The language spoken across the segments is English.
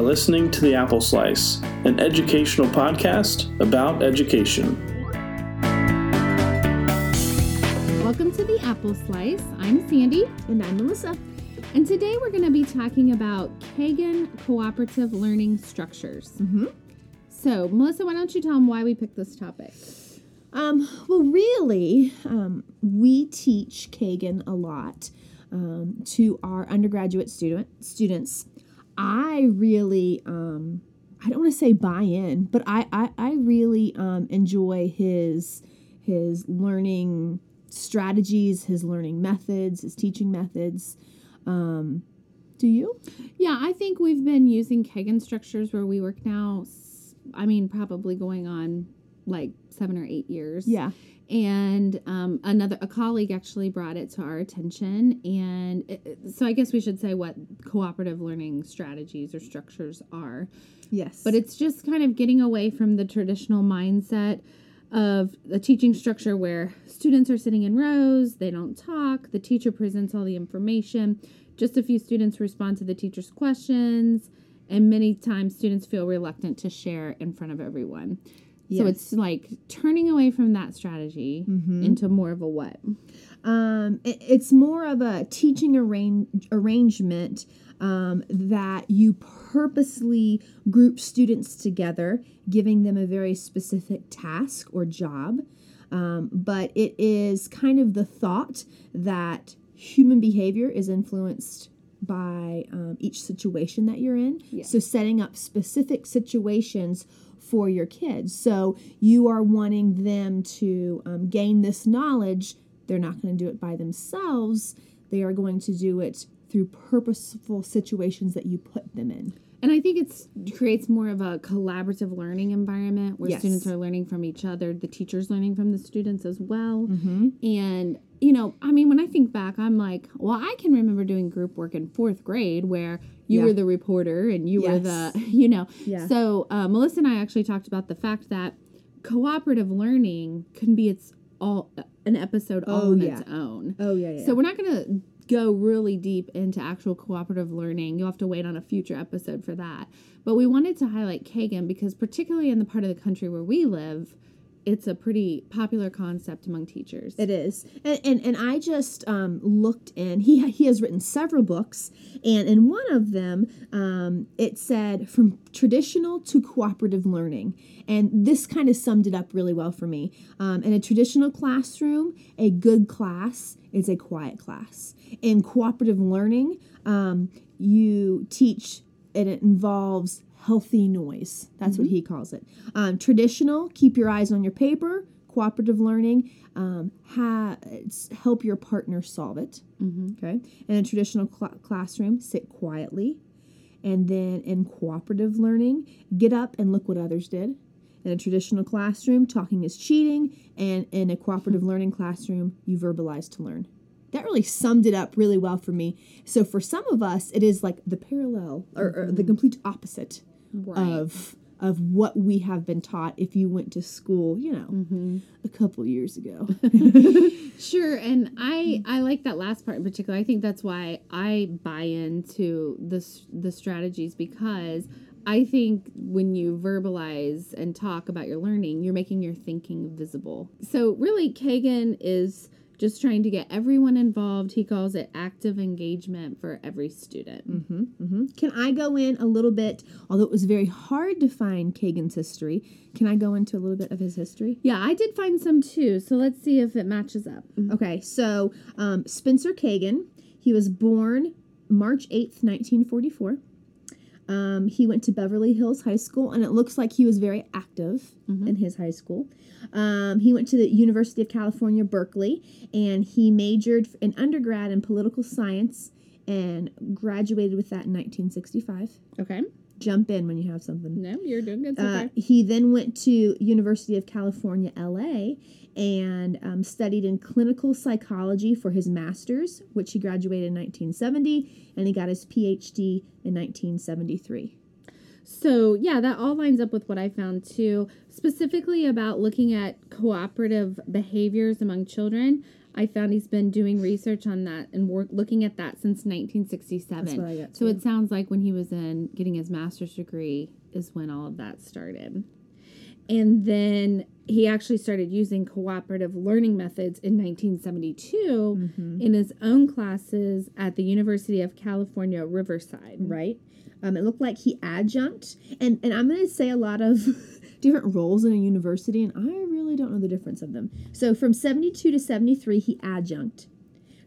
are listening to The Apple Slice, an educational podcast about education. Welcome to The Apple Slice. I'm Sandy. And I'm Melissa. And today we're going to be talking about Kagan Cooperative Learning Structures. Mm-hmm. So, Melissa, why don't you tell them why we picked this topic? Um, well, really, um, we teach Kagan a lot um, to our undergraduate student students. I really, um, I don't want to say buy in, but I, I, I really um, enjoy his his learning strategies, his learning methods, his teaching methods. Um, do you? Yeah, I think we've been using Kagan structures where we work now. I mean, probably going on like seven or eight years. Yeah. And um, another a colleague actually brought it to our attention, and it, so I guess we should say what cooperative learning strategies or structures are. Yes. But it's just kind of getting away from the traditional mindset of the teaching structure where students are sitting in rows, they don't talk, the teacher presents all the information, just a few students respond to the teacher's questions, and many times students feel reluctant to share in front of everyone. So it's like turning away from that strategy into more of a what? Um, it- it's more of a teaching arrange, arrangement um, that you purposely group students together, giving them a very specific task or job. Um, but it is kind of the thought that human behavior is influenced by um, each situation that you're in. So, setting up specific situations for your kids. So, you are wanting them to um, gain this knowledge. They're not going to do it by themselves, they are going to do it through purposeful situations that you put them in. And I think it's creates more of a collaborative learning environment where Yes. students are learning from each other, the teachers learning from the students as well. Mm-hmm. And you know, I mean, when I think back, I'm like, well, I can remember doing group work in fourth grade where you Yeah. were the reporter and you were the, you know. Yeah. So uh, Melissa and I actually talked about the fact that cooperative learning can be its all an episode all Oh, on yeah. its own. Oh, yeah, yeah. So we're not going to go really deep into actual cooperative learning. You'll have to wait on a future episode for that. But we wanted to highlight Kagan because particularly in the part of the country where we live, it's a pretty popular concept among teachers. It is, and and, and I just um, looked in. He he has written several books, and in one of them, um, it said from traditional to cooperative learning, and this kind of summed it up really well for me. Um, in a traditional classroom, a good class is a quiet class. In cooperative learning, um, you teach, and it involves healthy noise. That's what he calls it. Um, traditional, keep your eyes on your paper. Cooperative learning, um, ha- help your partner solve it. Okay. In a traditional cl- classroom, sit quietly. And then in cooperative learning, get up and look what others did. In a traditional classroom, talking is cheating. And in a cooperative learning classroom, you verbalize to learn. That really summed it up really well for me. So for some of us, it is like the parallel or, or the mm-hmm. complete opposite of of what we have been taught if you went to school, you know, mm-hmm. a couple years ago. Sure, and I mm. I like that last part in particular. I think that's why I buy into this the strategies because I think when you verbalize and talk about your learning, you're making your thinking visible. So really, Kagan is just trying to get everyone involved. He calls it active engagement for every student. hmm Can I go in a little bit, although it was very hard to find Kagan's history, can I go into a little bit of his history? Yeah, I did find some too. So let's see if it matches up. Okay, so um, Spencer Kagan, he was born March 8th, 1944. Um, he went to Beverly Hills High School, and it looks like he was very active in his high school. Um, he went to the University of California, Berkeley, and he majored in undergrad in political science and graduated with that in 1965. Okay. Jump in when you have something. No, you're doing good so Uh, he then went to University of California, LA, and um, studied in clinical psychology for his master's, which he graduated in 1970, and he got his PhD in 1973. So, yeah, that all lines up with what I found too, specifically about looking at cooperative behaviors among children. I found he's been doing research on that and work looking at that since 1967. That's what I got so it sounds like when he was in getting his master's degree is when all of that started. And then he actually started using cooperative learning methods in 1972 Mm-hmm. in his own classes at the University of California, Riverside. right? Um, it looked like he adjunct, and and I'm going to say a lot of different roles in a university, and I really don't know the difference of them. So from 72 to 73, he adjunct.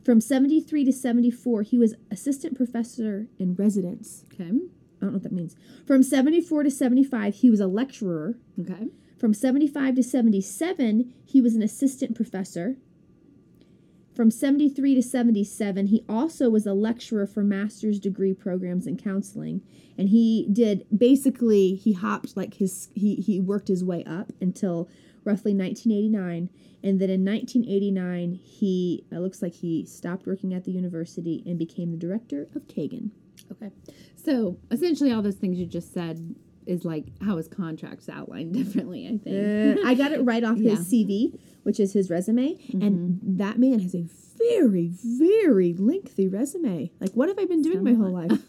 From 73 to 74, he was assistant professor in residence. Okay. I don't know what that means. From 74 to 75, he was a lecturer. Okay. From 75 to 77, he was an assistant professor. From 73 to 77, he also was a lecturer for master's degree programs in counseling. And he did basically, he hopped like his, he, he worked his way up until roughly 1989. And then in 1989, he, it looks like he stopped working at the university and became the director of Kagan. Okay. So essentially, all those things you just said is like how his contract's outlined differently, I think. Uh, I got it right off his CV, which is his resume, and that man has a very, very lengthy resume. Like, what have I been doing my whole life?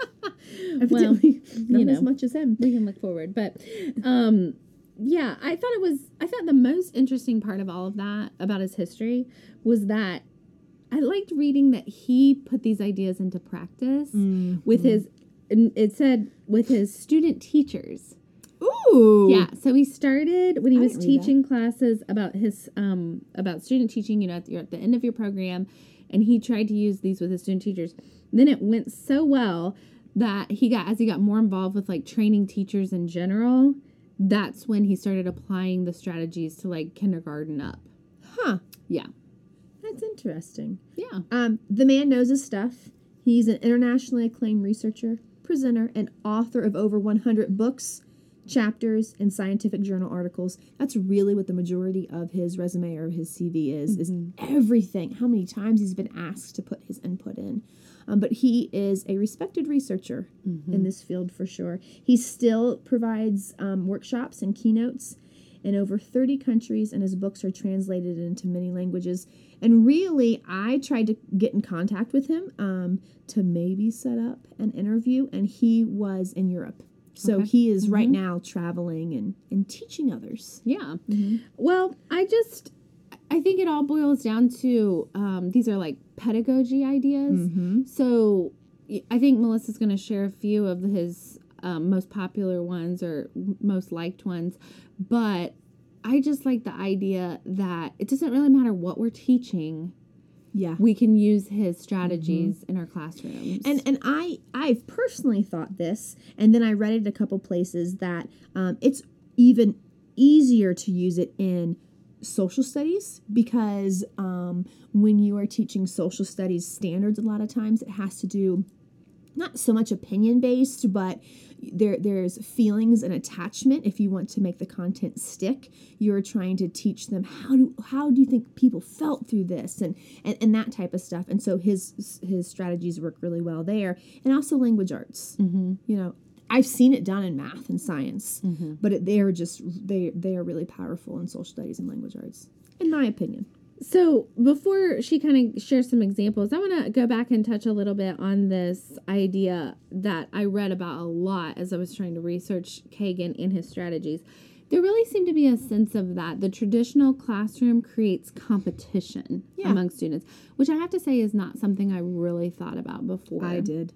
well, not know. as much as him. we can look forward. But um yeah, I thought it was I thought the most interesting part of all of that about his history was that I liked reading that he put these ideas into practice with his and it said with his student teachers. Ooh, Yeah, so he started when he I was teaching classes about his um about student teaching. You know, at the, you're at the end of your program, and he tried to use these with his student teachers. Then it went so well that he got as he got more involved with like training teachers in general. That's when he started applying the strategies to like kindergarten up. huh? Yeah, That's interesting. yeah, Um, the man knows his stuff. He's an internationally acclaimed researcher, presenter, and author of over 100 books, chapters, and scientific journal articles. That's really what the majority of his resume or his CV is, is everything. How many times he's been asked to put his input in. Um, but he is a respected researcher in this field for sure. He still provides um, workshops and keynotes in over 30 countries, and his books are translated into many languages. And really, I tried to get in contact with him um, to maybe set up an interview, and he was in Europe. So Okay. he is right now traveling and, and teaching others. yeah. Well, I just I think it all boils down to um, these are like pedagogy ideas. Mm-hmm. So I think Melissa's going to share a few of his um, most popular ones or most liked ones, but I just like the idea that it doesn't really matter what we're teaching. Yeah. We can use his strategies in our classrooms. And and I I've personally thought this, and then I read it a couple places that um, it's even easier to use it in social studies because um, when you are teaching social studies standards, a lot of times it has to do not so much opinion based, but there there's feelings and attachment. If you want to make the content stick, you're trying to teach them how do how do you think people felt through this and and, and that type of stuff. And so his his strategies work really well there, and also language arts. Mm-hmm. You know. I've seen it done in math and science, but it, they are just they they are really powerful in social studies and language arts, in my opinion. So before she kind of shares some examples, I want to go back and touch a little bit on this idea that I read about a lot as I was trying to research Kagan and his strategies. There really seemed to be a sense of that the traditional classroom creates competition Yeah. among students, which I have to say is not something I really thought about before. I did.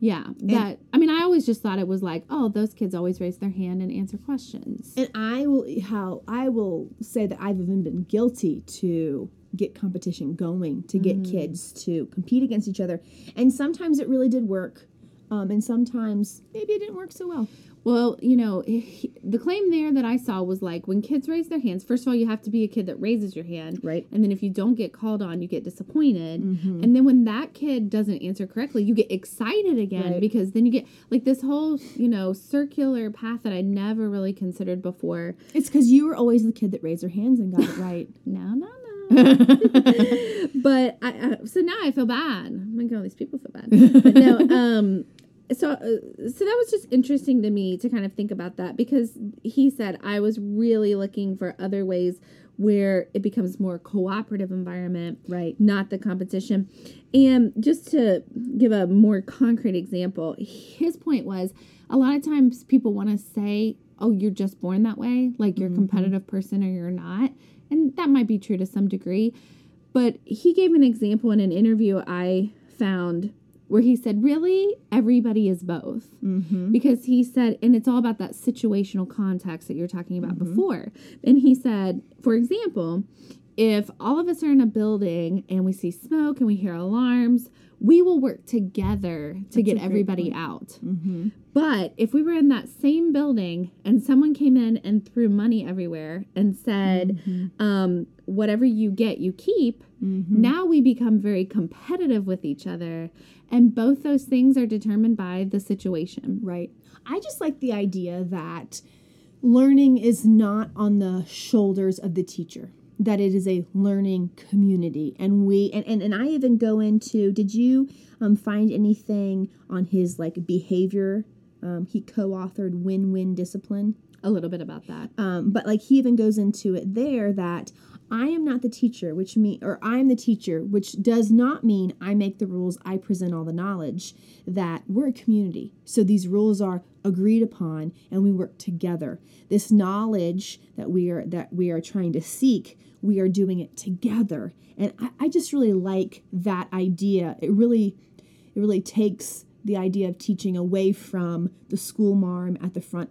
Yeah, that I mean, I always just thought it was like, oh, those kids always raise their hand and answer questions. And I will how I will say that I've even been guilty to get competition going to get kids to compete against each other, and sometimes it really did work, um, and sometimes maybe it didn't work so well. Well, you know, he- the claim there that I saw was like when kids raise their hands, first of all, you have to be a kid that raises your hand. Right. And then if you don't get called on, you get disappointed. And then when that kid doesn't answer correctly, you get excited again Right. because then you get like this whole, you know, circular path that I never really considered before. It's because you were always the kid that raised their hands and got it right. No, no, no. but I, uh, so now I feel bad. I'm making all these people feel bad. But no, um, so uh, so that was just interesting to me to kind of think about that because he said I was really looking for other ways where it becomes more cooperative environment, Right. not the competition. And just to give a more concrete example, his point was a lot of times people want to say, "Oh, you're just born that way, like you're a competitive person or you're not." And that might be true to some degree. But he gave an example in an interview I found where he said, Really, everybody is both. Mm-hmm. Because he said, and it's all about that situational context that you're talking about before. And he said, for example, if all of us are in a building and we see smoke and we hear alarms, we will work together to get a great everybody out. Mm-hmm. But if we were in that same building and someone came in and threw money everywhere and said, um, whatever you get, you keep, now we become very competitive with each other. And both those things are determined by the situation. Right. I just like the idea that learning is not on the shoulders of the teacher that it is a learning community. And we and, and, and i even go into did you um, find anything on his like behavior? Um, he co-authored win-win discipline. A little bit about that. um, but like he even goes into it there that I am not the teacher, which mean or I am the teacher, which does not mean I make the rules, I present all the knowledge. That we're a community, so these rules are agreed upon, and we work together. This knowledge that we are that we are trying to seek, we are doing it together, and I, I just really like that idea. It really, it really takes the idea of teaching away from the school marm at the front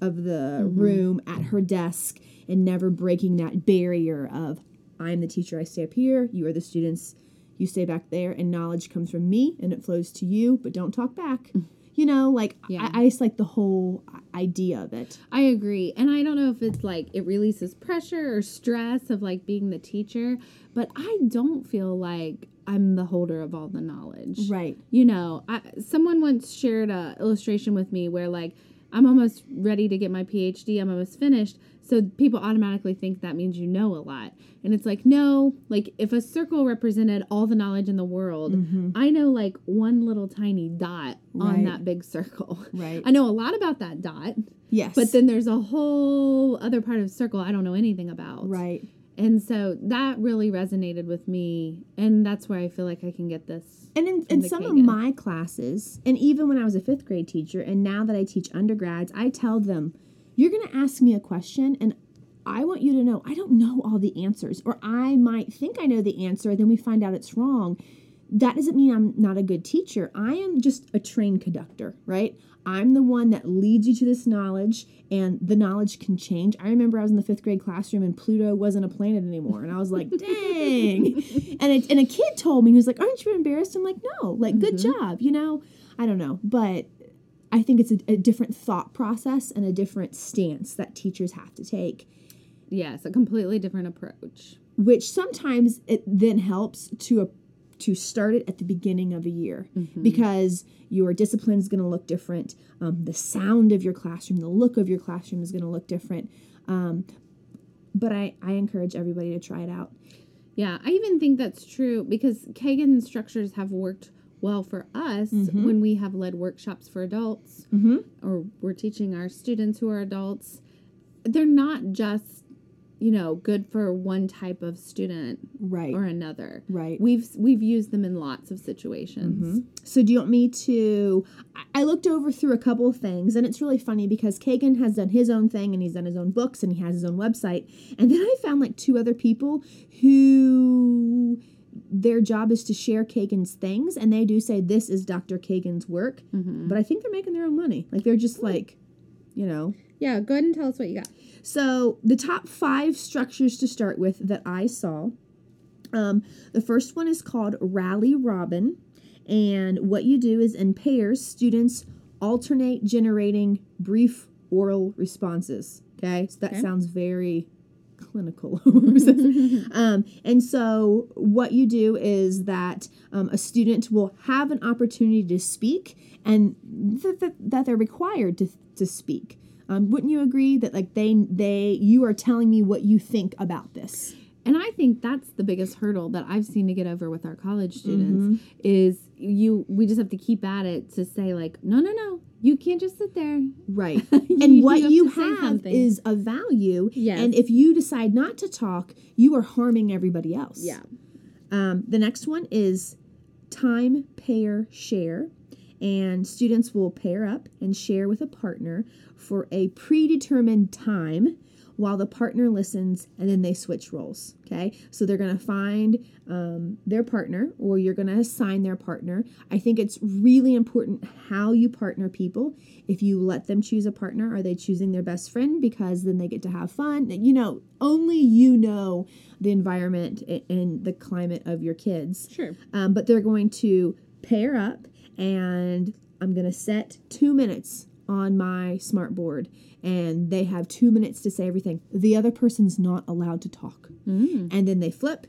of the mm-hmm. room at her desk and never breaking that barrier of I'm the teacher, I stay up here, you are the students, you stay back there, and knowledge comes from me and it flows to you, but don't talk back. You know, like Yeah. I, I just like the whole idea of it. I agree. And I don't know if it's like it releases pressure or stress of like being the teacher, but I don't feel like I'm the holder of all the knowledge. Right. You know, I, someone once shared a illustration with me where like I'm almost ready to get my PhD, I'm almost finished. So people automatically think that means you know a lot. And it's like, no, like if a circle represented all the knowledge in the world, I know like one little tiny dot on Mm-hmm. That big circle. Right. I know a lot about that dot. Yes. But then there's a whole other part of the circle I don't know anything about. right. And so that really resonated with me. And that's where I feel like I can get this. And in, in some of my classes, and even when I was a fifth grade teacher, and now that I teach undergrads, I tell them, you're going to ask me a question, and I want you to know I don't know all the answers, or I might think I know the answer, then we find out it's wrong. That doesn't mean I'm not a good teacher. I am just a train conductor, right? I'm the one that leads you to this knowledge, and the knowledge can change. I remember I was in the fifth grade classroom, and Pluto wasn't a planet anymore, and I was like, "Dang!" and a, and a kid told me he was like, "Aren't you embarrassed?" I'm like, "No, like good mm-hmm. job," you know. I don't know, but I think it's a, a different thought process and a different stance that teachers have to take, Yes, a completely different approach. which sometimes it then helps to a, to start it at the beginning of a year because your discipline is going to look different. Um, the sound of your classroom, the look of your classroom is going to look different. Um, but I, I encourage everybody to try it out. Yeah, I even think that's true because Kagan structures have worked well for us when we have led workshops for adults Mm-hmm. or we're teaching our students who are adults. They're not just, you know, good for one type of student Right. or another. Right. We've we've used them in lots of situations. So do you want me to? I- I looked over through a couple of things, and it's really funny because Kagan has done his own thing, and he's done his own books, and he has his own website. And then I found like two other people who their job is to share Kagan's things, and they do say this is Dr. Kagan's work. But I think they're making their own money. Like they're just like, you know, Yeah, go ahead and tell us what you got. so the top five structures to start with that I saw. Um, the first one is called Rally Robin, and what you do is in pairs, students alternate generating brief oral responses. Okay, so that Okay. sounds very clinical. um, and so what you do is that um, a student will have an opportunity to speak, and th- th- that they're required to to speak. Um, wouldn't you agree that like they they you are telling me what you think about this? And I think that's the biggest hurdle that I've seen to get over with our college students is you we just have to keep at it to say like, no, no, no, you can't just sit there. Right. You- and what you you have, is a value. Yes. And if you decide not to talk, you are harming everybody else. Yeah. Um, the next one is time pair share. And students will pair up and share with a partner for a predetermined time while the partner listens and then they switch roles. Okay. So they're going to find um, their partner or you're going to assign their partner. I think it's really important how you partner people. If you let them choose a partner, are they choosing their best friend because then they get to have fun? You know, only you know the environment and the climate of your kids. Sure. Um, but they're going to pair up, and I'm going to set two minutes on my smart board, and they have two minutes to say everything. The other person's not allowed to talk. Mm. And then they flip,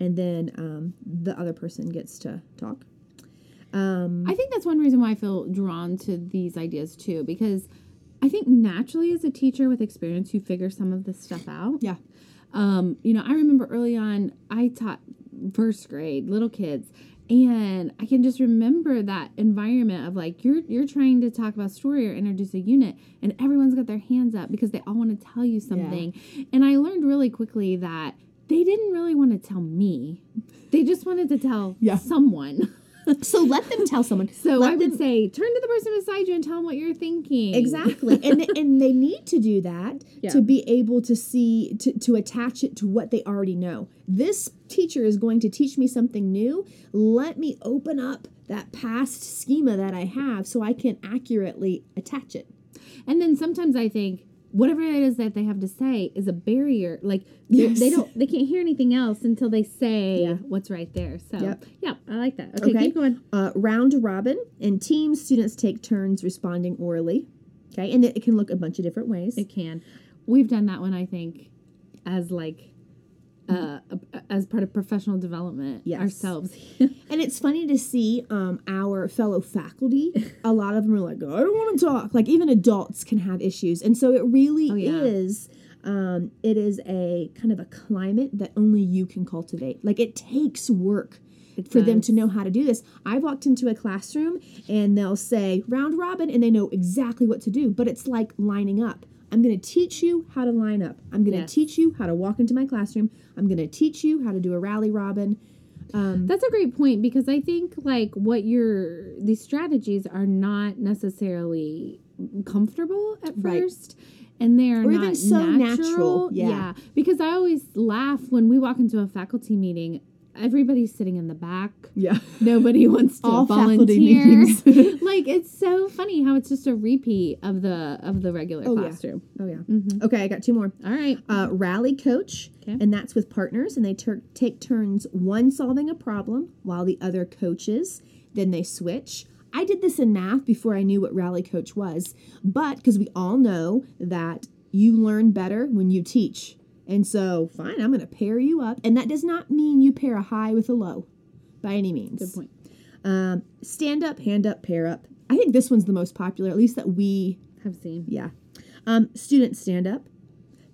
and then um, the other person gets to talk. Um, I think that's one reason why I feel drawn to these ideas too, because I think naturally as a teacher with experience, you figure some of this stuff out. yeah. Um, you know, I remember early on, I taught first grade, little kids, and I can just remember that environment of like you're you're trying to talk about story or introduce a unit, and everyone's got their hands up because they all want to tell you something. And I learned really quickly that they didn't really want to tell me; they just wanted to tell Yeah. someone. So let them tell someone. So Let I would them- say, turn to the person beside you and tell them what you're thinking. Exactly. and they, and they need to do that Yeah. to be able to see to, to attach it to what they already know. This teacher is going to teach me something new. Let me open up that past schema that I have so I can accurately attach it. And then sometimes I think whatever it is that they have to say is a barrier. Like they- Yes. they don't, they can't hear anything else until they say Yeah. what's right there. So Yep. yeah, I like that. Okay, Okay. keep going. Uh, round robin and teams students take turns responding orally. Okay, and it, it can look a bunch of different ways. It can. We've done that one, I think, as like. Uh, as part of professional development Yes. ourselves. And it's funny to see um, our fellow faculty. A lot of them are like, I don't want to talk. Like even adults can have issues, and so it really Oh, yeah. is. Um, it is a kind of a climate that only you can cultivate. Like it takes work It for them to know how to do this. I walked into a classroom and they'll say round robin, and they know exactly what to do. But it's like lining up. I'm going to teach you how to line up. I'm going to Yes. teach you how to walk into my classroom. I'm going to teach you how to do a rally robin. Um, That's a great point because I think like what your these strategies are not necessarily comfortable at Right. first. And they are Or not so natural. natural, yeah. Because I always laugh when we walk into a faculty meeting, everybody's sitting in the back. yeah. Nobody wants to All volunteer. like it's so funny how it's just a repeat of the of the regular Oh, yeah. classroom. Oh yeah. Mhm. Okay, I got two more. All right. Uh, rally coach, Okay. and that's with partners, and they tur take turns one solving a problem while the other coaches. Then they switch. I did this in math before I knew what rally coach was, but because we all know that you learn better when you teach. And so, fine, I'm going to pair you up. And that does not mean you pair a high with a low by any means. Good point. Um, stand up, hand up, pair up. I think this one's the most popular, at least that we Have seen. yeah. Um, students stand up,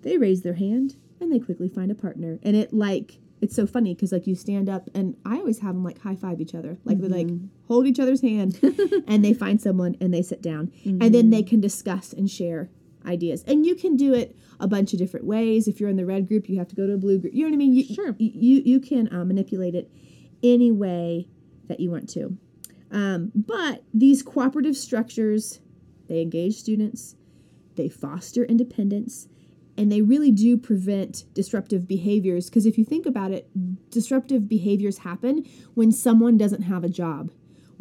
they raise their hand, and they quickly find a partner. And it like it's so funny because like you stand up, and I always have them like high five each other, like they like hold each other's hand, and they find someone and they sit down, and then they can discuss and share ideas. And you can do it a bunch of different ways. If you're in the red group, you have to go to a blue group. You know what I mean? You, Sure. You you, can uh, manipulate it any way that you want to. Um, but these cooperative structures, they engage students, they foster independence, and they really do prevent disruptive behaviors. Because if you think about it, disruptive behaviors happen when someone doesn't have a job.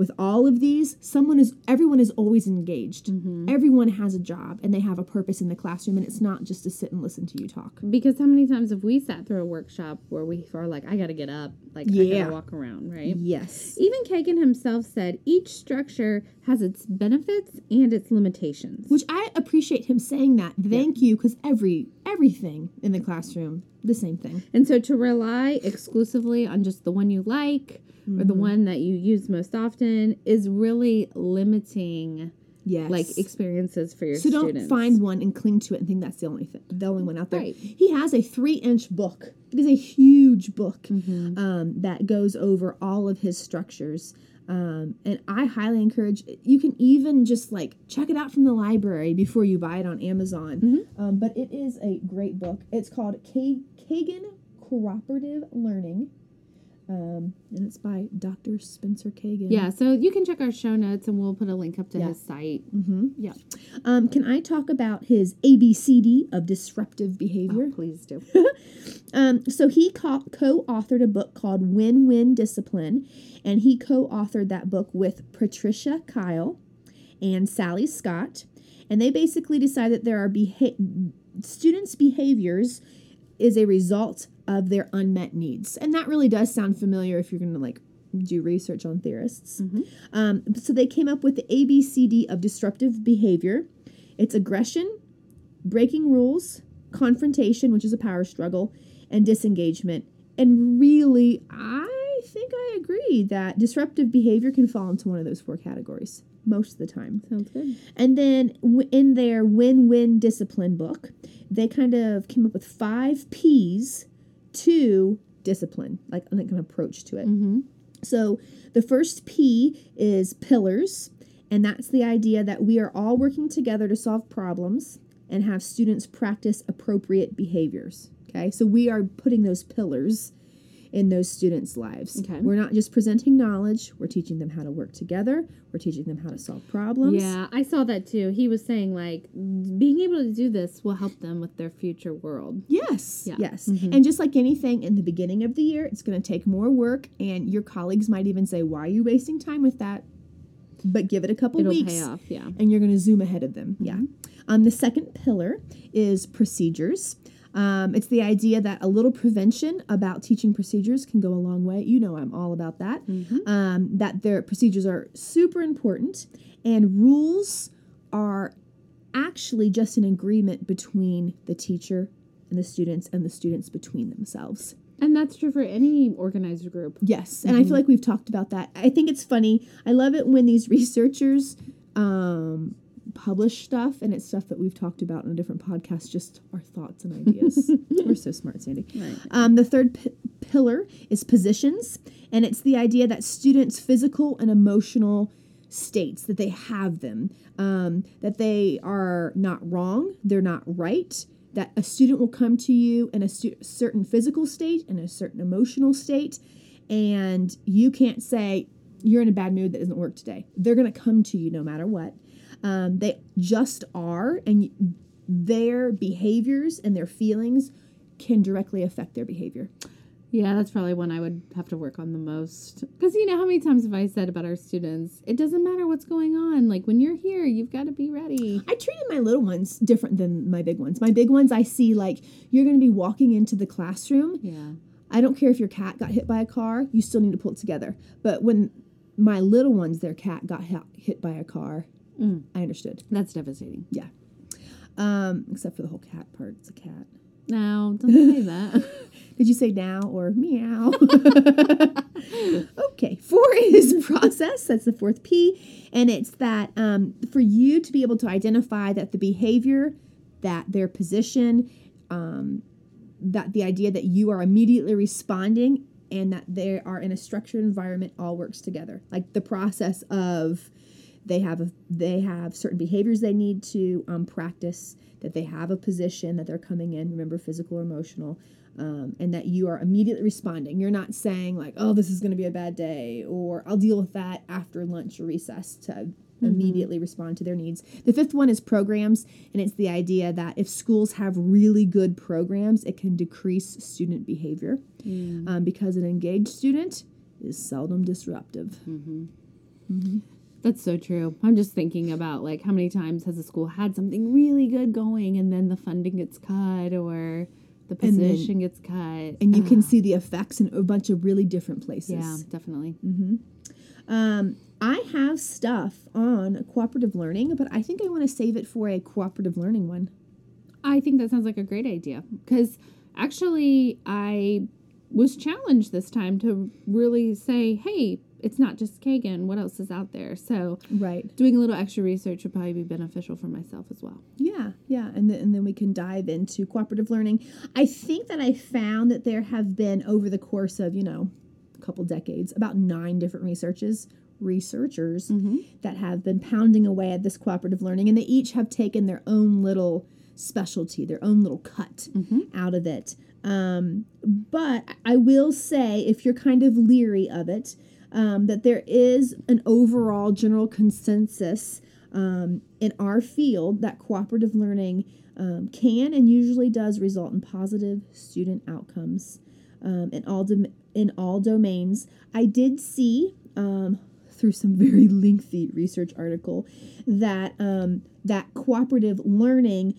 With all of these, someone is everyone is always engaged. Mm-hmm. Everyone has a job and they have a purpose in the classroom, and it's not just to sit and listen to you talk. Because how many times have we sat through a workshop where we are like, I gotta get up, like I Yeah. gotta walk around, right? Yes. Even Kagan himself said each structure has its benefits and its limitations. Which I appreciate him saying that. Thank you, because every everything in the classroom, the same thing. and so to rely exclusively on just the one you like or Mm-hmm. the one that you use most often is really limiting Yes. like experiences for your so don't find one and cling to it and think that's the only thing, the only one out there. Right. He has a three inch book It is a huge book Mm-hmm. um, that goes over all of his structures. Um, and I highly encourage you can even just like check it out from the library before you buy it on Amazon. Mm-hmm. Um, but it is a great book. It's called K- Kagan Cooperative Learning. Um, and it's by Dr. Spencer Kagan. Yeah, so you can check our show notes and we'll put a link up to Yeah. his site. Mm-hmm. Yeah. Um, can I talk about his ABCD of disruptive behavior? Oh, please do. Um, so he co- co-authored a book called Win Win Discipline, and he co-authored that book with Patricia Kyle and Sally Scott, and they basically decide that there are beha- students' behaviors is a result of their unmet needs, and that really does sound familiar if you're going to like do research on theorists. Um, so they came up with the ABCD of disruptive behavior. It's aggression, breaking rules, confrontation, which is a power struggle, and disengagement. And really, I think I agree that disruptive behavior can fall into one of those four categories most of the time. Sounds good. And then w- in their win win discipline book, they kind of came up with five P's to discipline, like, like an approach to it. Mm-hmm. So the first P is pillars, and that's the idea that we are all working together to solve problems and have students practice appropriate behaviors. Okay, so we are putting those pillars in those students' lives. Okay. We're not just presenting knowledge, we're teaching them how to work together, we're teaching them how to solve problems. Yeah, I saw that too. He was saying like being able to do this will help them with their future world. Yes. Yeah. Yes. Mhm. And just like anything in the beginning of the year, it's going to take more work, and your colleagues might even say, Why are you wasting time with that? But give it a couple It'll weeks. pay off. Yeah. and you're going to zoom ahead of them. Yeah. Um, the second pillar is procedures. Um, it's the idea that a little prevention about teaching procedures can go a long way. You know, I'm all about that. Um, that their procedures are super important, and rules are actually just an agreement between the teacher and the students, and the students between themselves. And that's true for any organizer group. Yes, and I feel like we've talked about that. I think it's funny. I love it when these researchers um, publish stuff, and it's stuff that we've talked about in a different podcast. Just our thoughts and ideas. We're so smart, Sandy. Right. Um, the third p- pillar is positions, and it's the idea that students' physical and emotional states that they have them, um, that they are not wrong, they're not right. That a student will come to you in a stu- certain physical state and a certain emotional state, and you can't say you're in a bad mood that doesn't work today. They're going to come to you no matter what. Um, they just are, and their behaviors and their feelings can directly affect their behavior. Yeah, that's probably one I would have to work on the most. Because you know how many times have I said about our students, it doesn't matter what's going on. Like when you're here, you've got to be ready. I treated my little ones different than my big ones. My big ones, I see like you're going to be walking into the classroom. Yeah. I don't care if your cat got hit by a car, you still need to pull it together. But when my little ones, their cat got hit, hit by a car, Mm. I understood. That's devastating. Yeah. Um, except for the whole cat part. It's a cat. No, don't say that. Did you say now or meow? okay, four is process. That's the fourth P. And it's that um, for you to be able to identify that the behavior, that their position, um, that the idea that you are immediately responding and that they are in a structured environment all works together. Like the process of they have a, they have certain behaviors they need to um, practice that they have a position that they're coming in remember physical or emotional um, and that you are immediately responding. You're not saying like oh this is going to be a bad day or i'll deal with that after lunch or recess to immediately respond to their needs. The fifth one is programs and it's the idea that if schools have really good programs it can decrease student behavior um, because an engaged student is seldom disruptive That's so true. I'm just thinking about like how many times has a school had something really good going and then the funding gets cut or the And then- position gets cut. and you can see the effects in a bunch of really different places. Yeah, definitely. Mm-hmm. Um, I have stuff on cooperative learning, but I think I want to save it for a cooperative learning one. I think that sounds like a great idea because actually I was challenged this time to really say, hey, it's not just Kagan. What else is out there? So Right. doing a little extra research would probably be beneficial for myself as well. Yeah, yeah, and then and then we can dive into cooperative learning. I think that I found that there have been over the course of you know a couple decades about nine different researches researchers that have been pounding away at this cooperative learning, and they each have taken their own little specialty, their own little cut out of it. Um, but I will say, if you're kind of leery of it, um, that there is an overall general consensus um, in our field that cooperative learning um, can and usually does result in positive student outcomes um, in all dom- in all domains. I did see um, through some very lengthy research article that um, that cooperative learning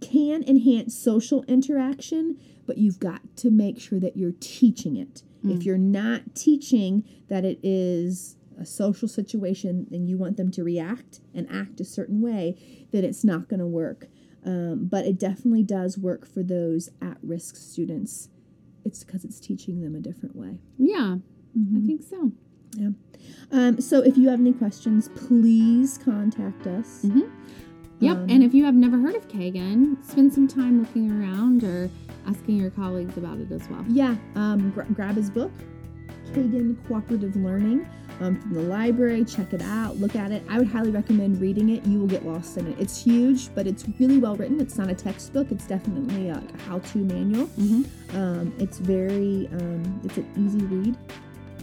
can enhance social interaction, but you've got to make sure that you're teaching it. If you're not teaching that it is a social situation and you want them to react and act a certain way, then it's not going to work. Um, but it definitely does work for those at risk students. It's because it's teaching them a different way. Yeah, I think so. Yeah. Um, so if you have any questions, please contact us. Yep. Um, and if you have never heard of Kagan, spend some time looking around or asking your colleagues about it as well. Yeah, um, gra- grab his book, Kagan Cooperative Learning, um, from the library. Check it out, look at it. I would highly recommend reading it. You will get lost in it. It's huge, but it's really well written. It's not a textbook. It's definitely a, how-to manual. Um, it's very, um, it's an easy read.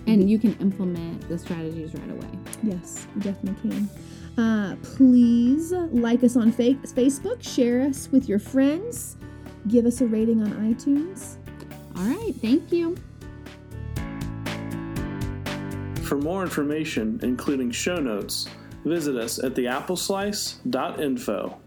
And you can implement the strategies right away. Yes, you definitely can. Uh, please like us on fa- Facebook, share us with your friends, give us a rating on iTunes. All right. Thank you. For more information, including show notes, visit us at theappleslice.info.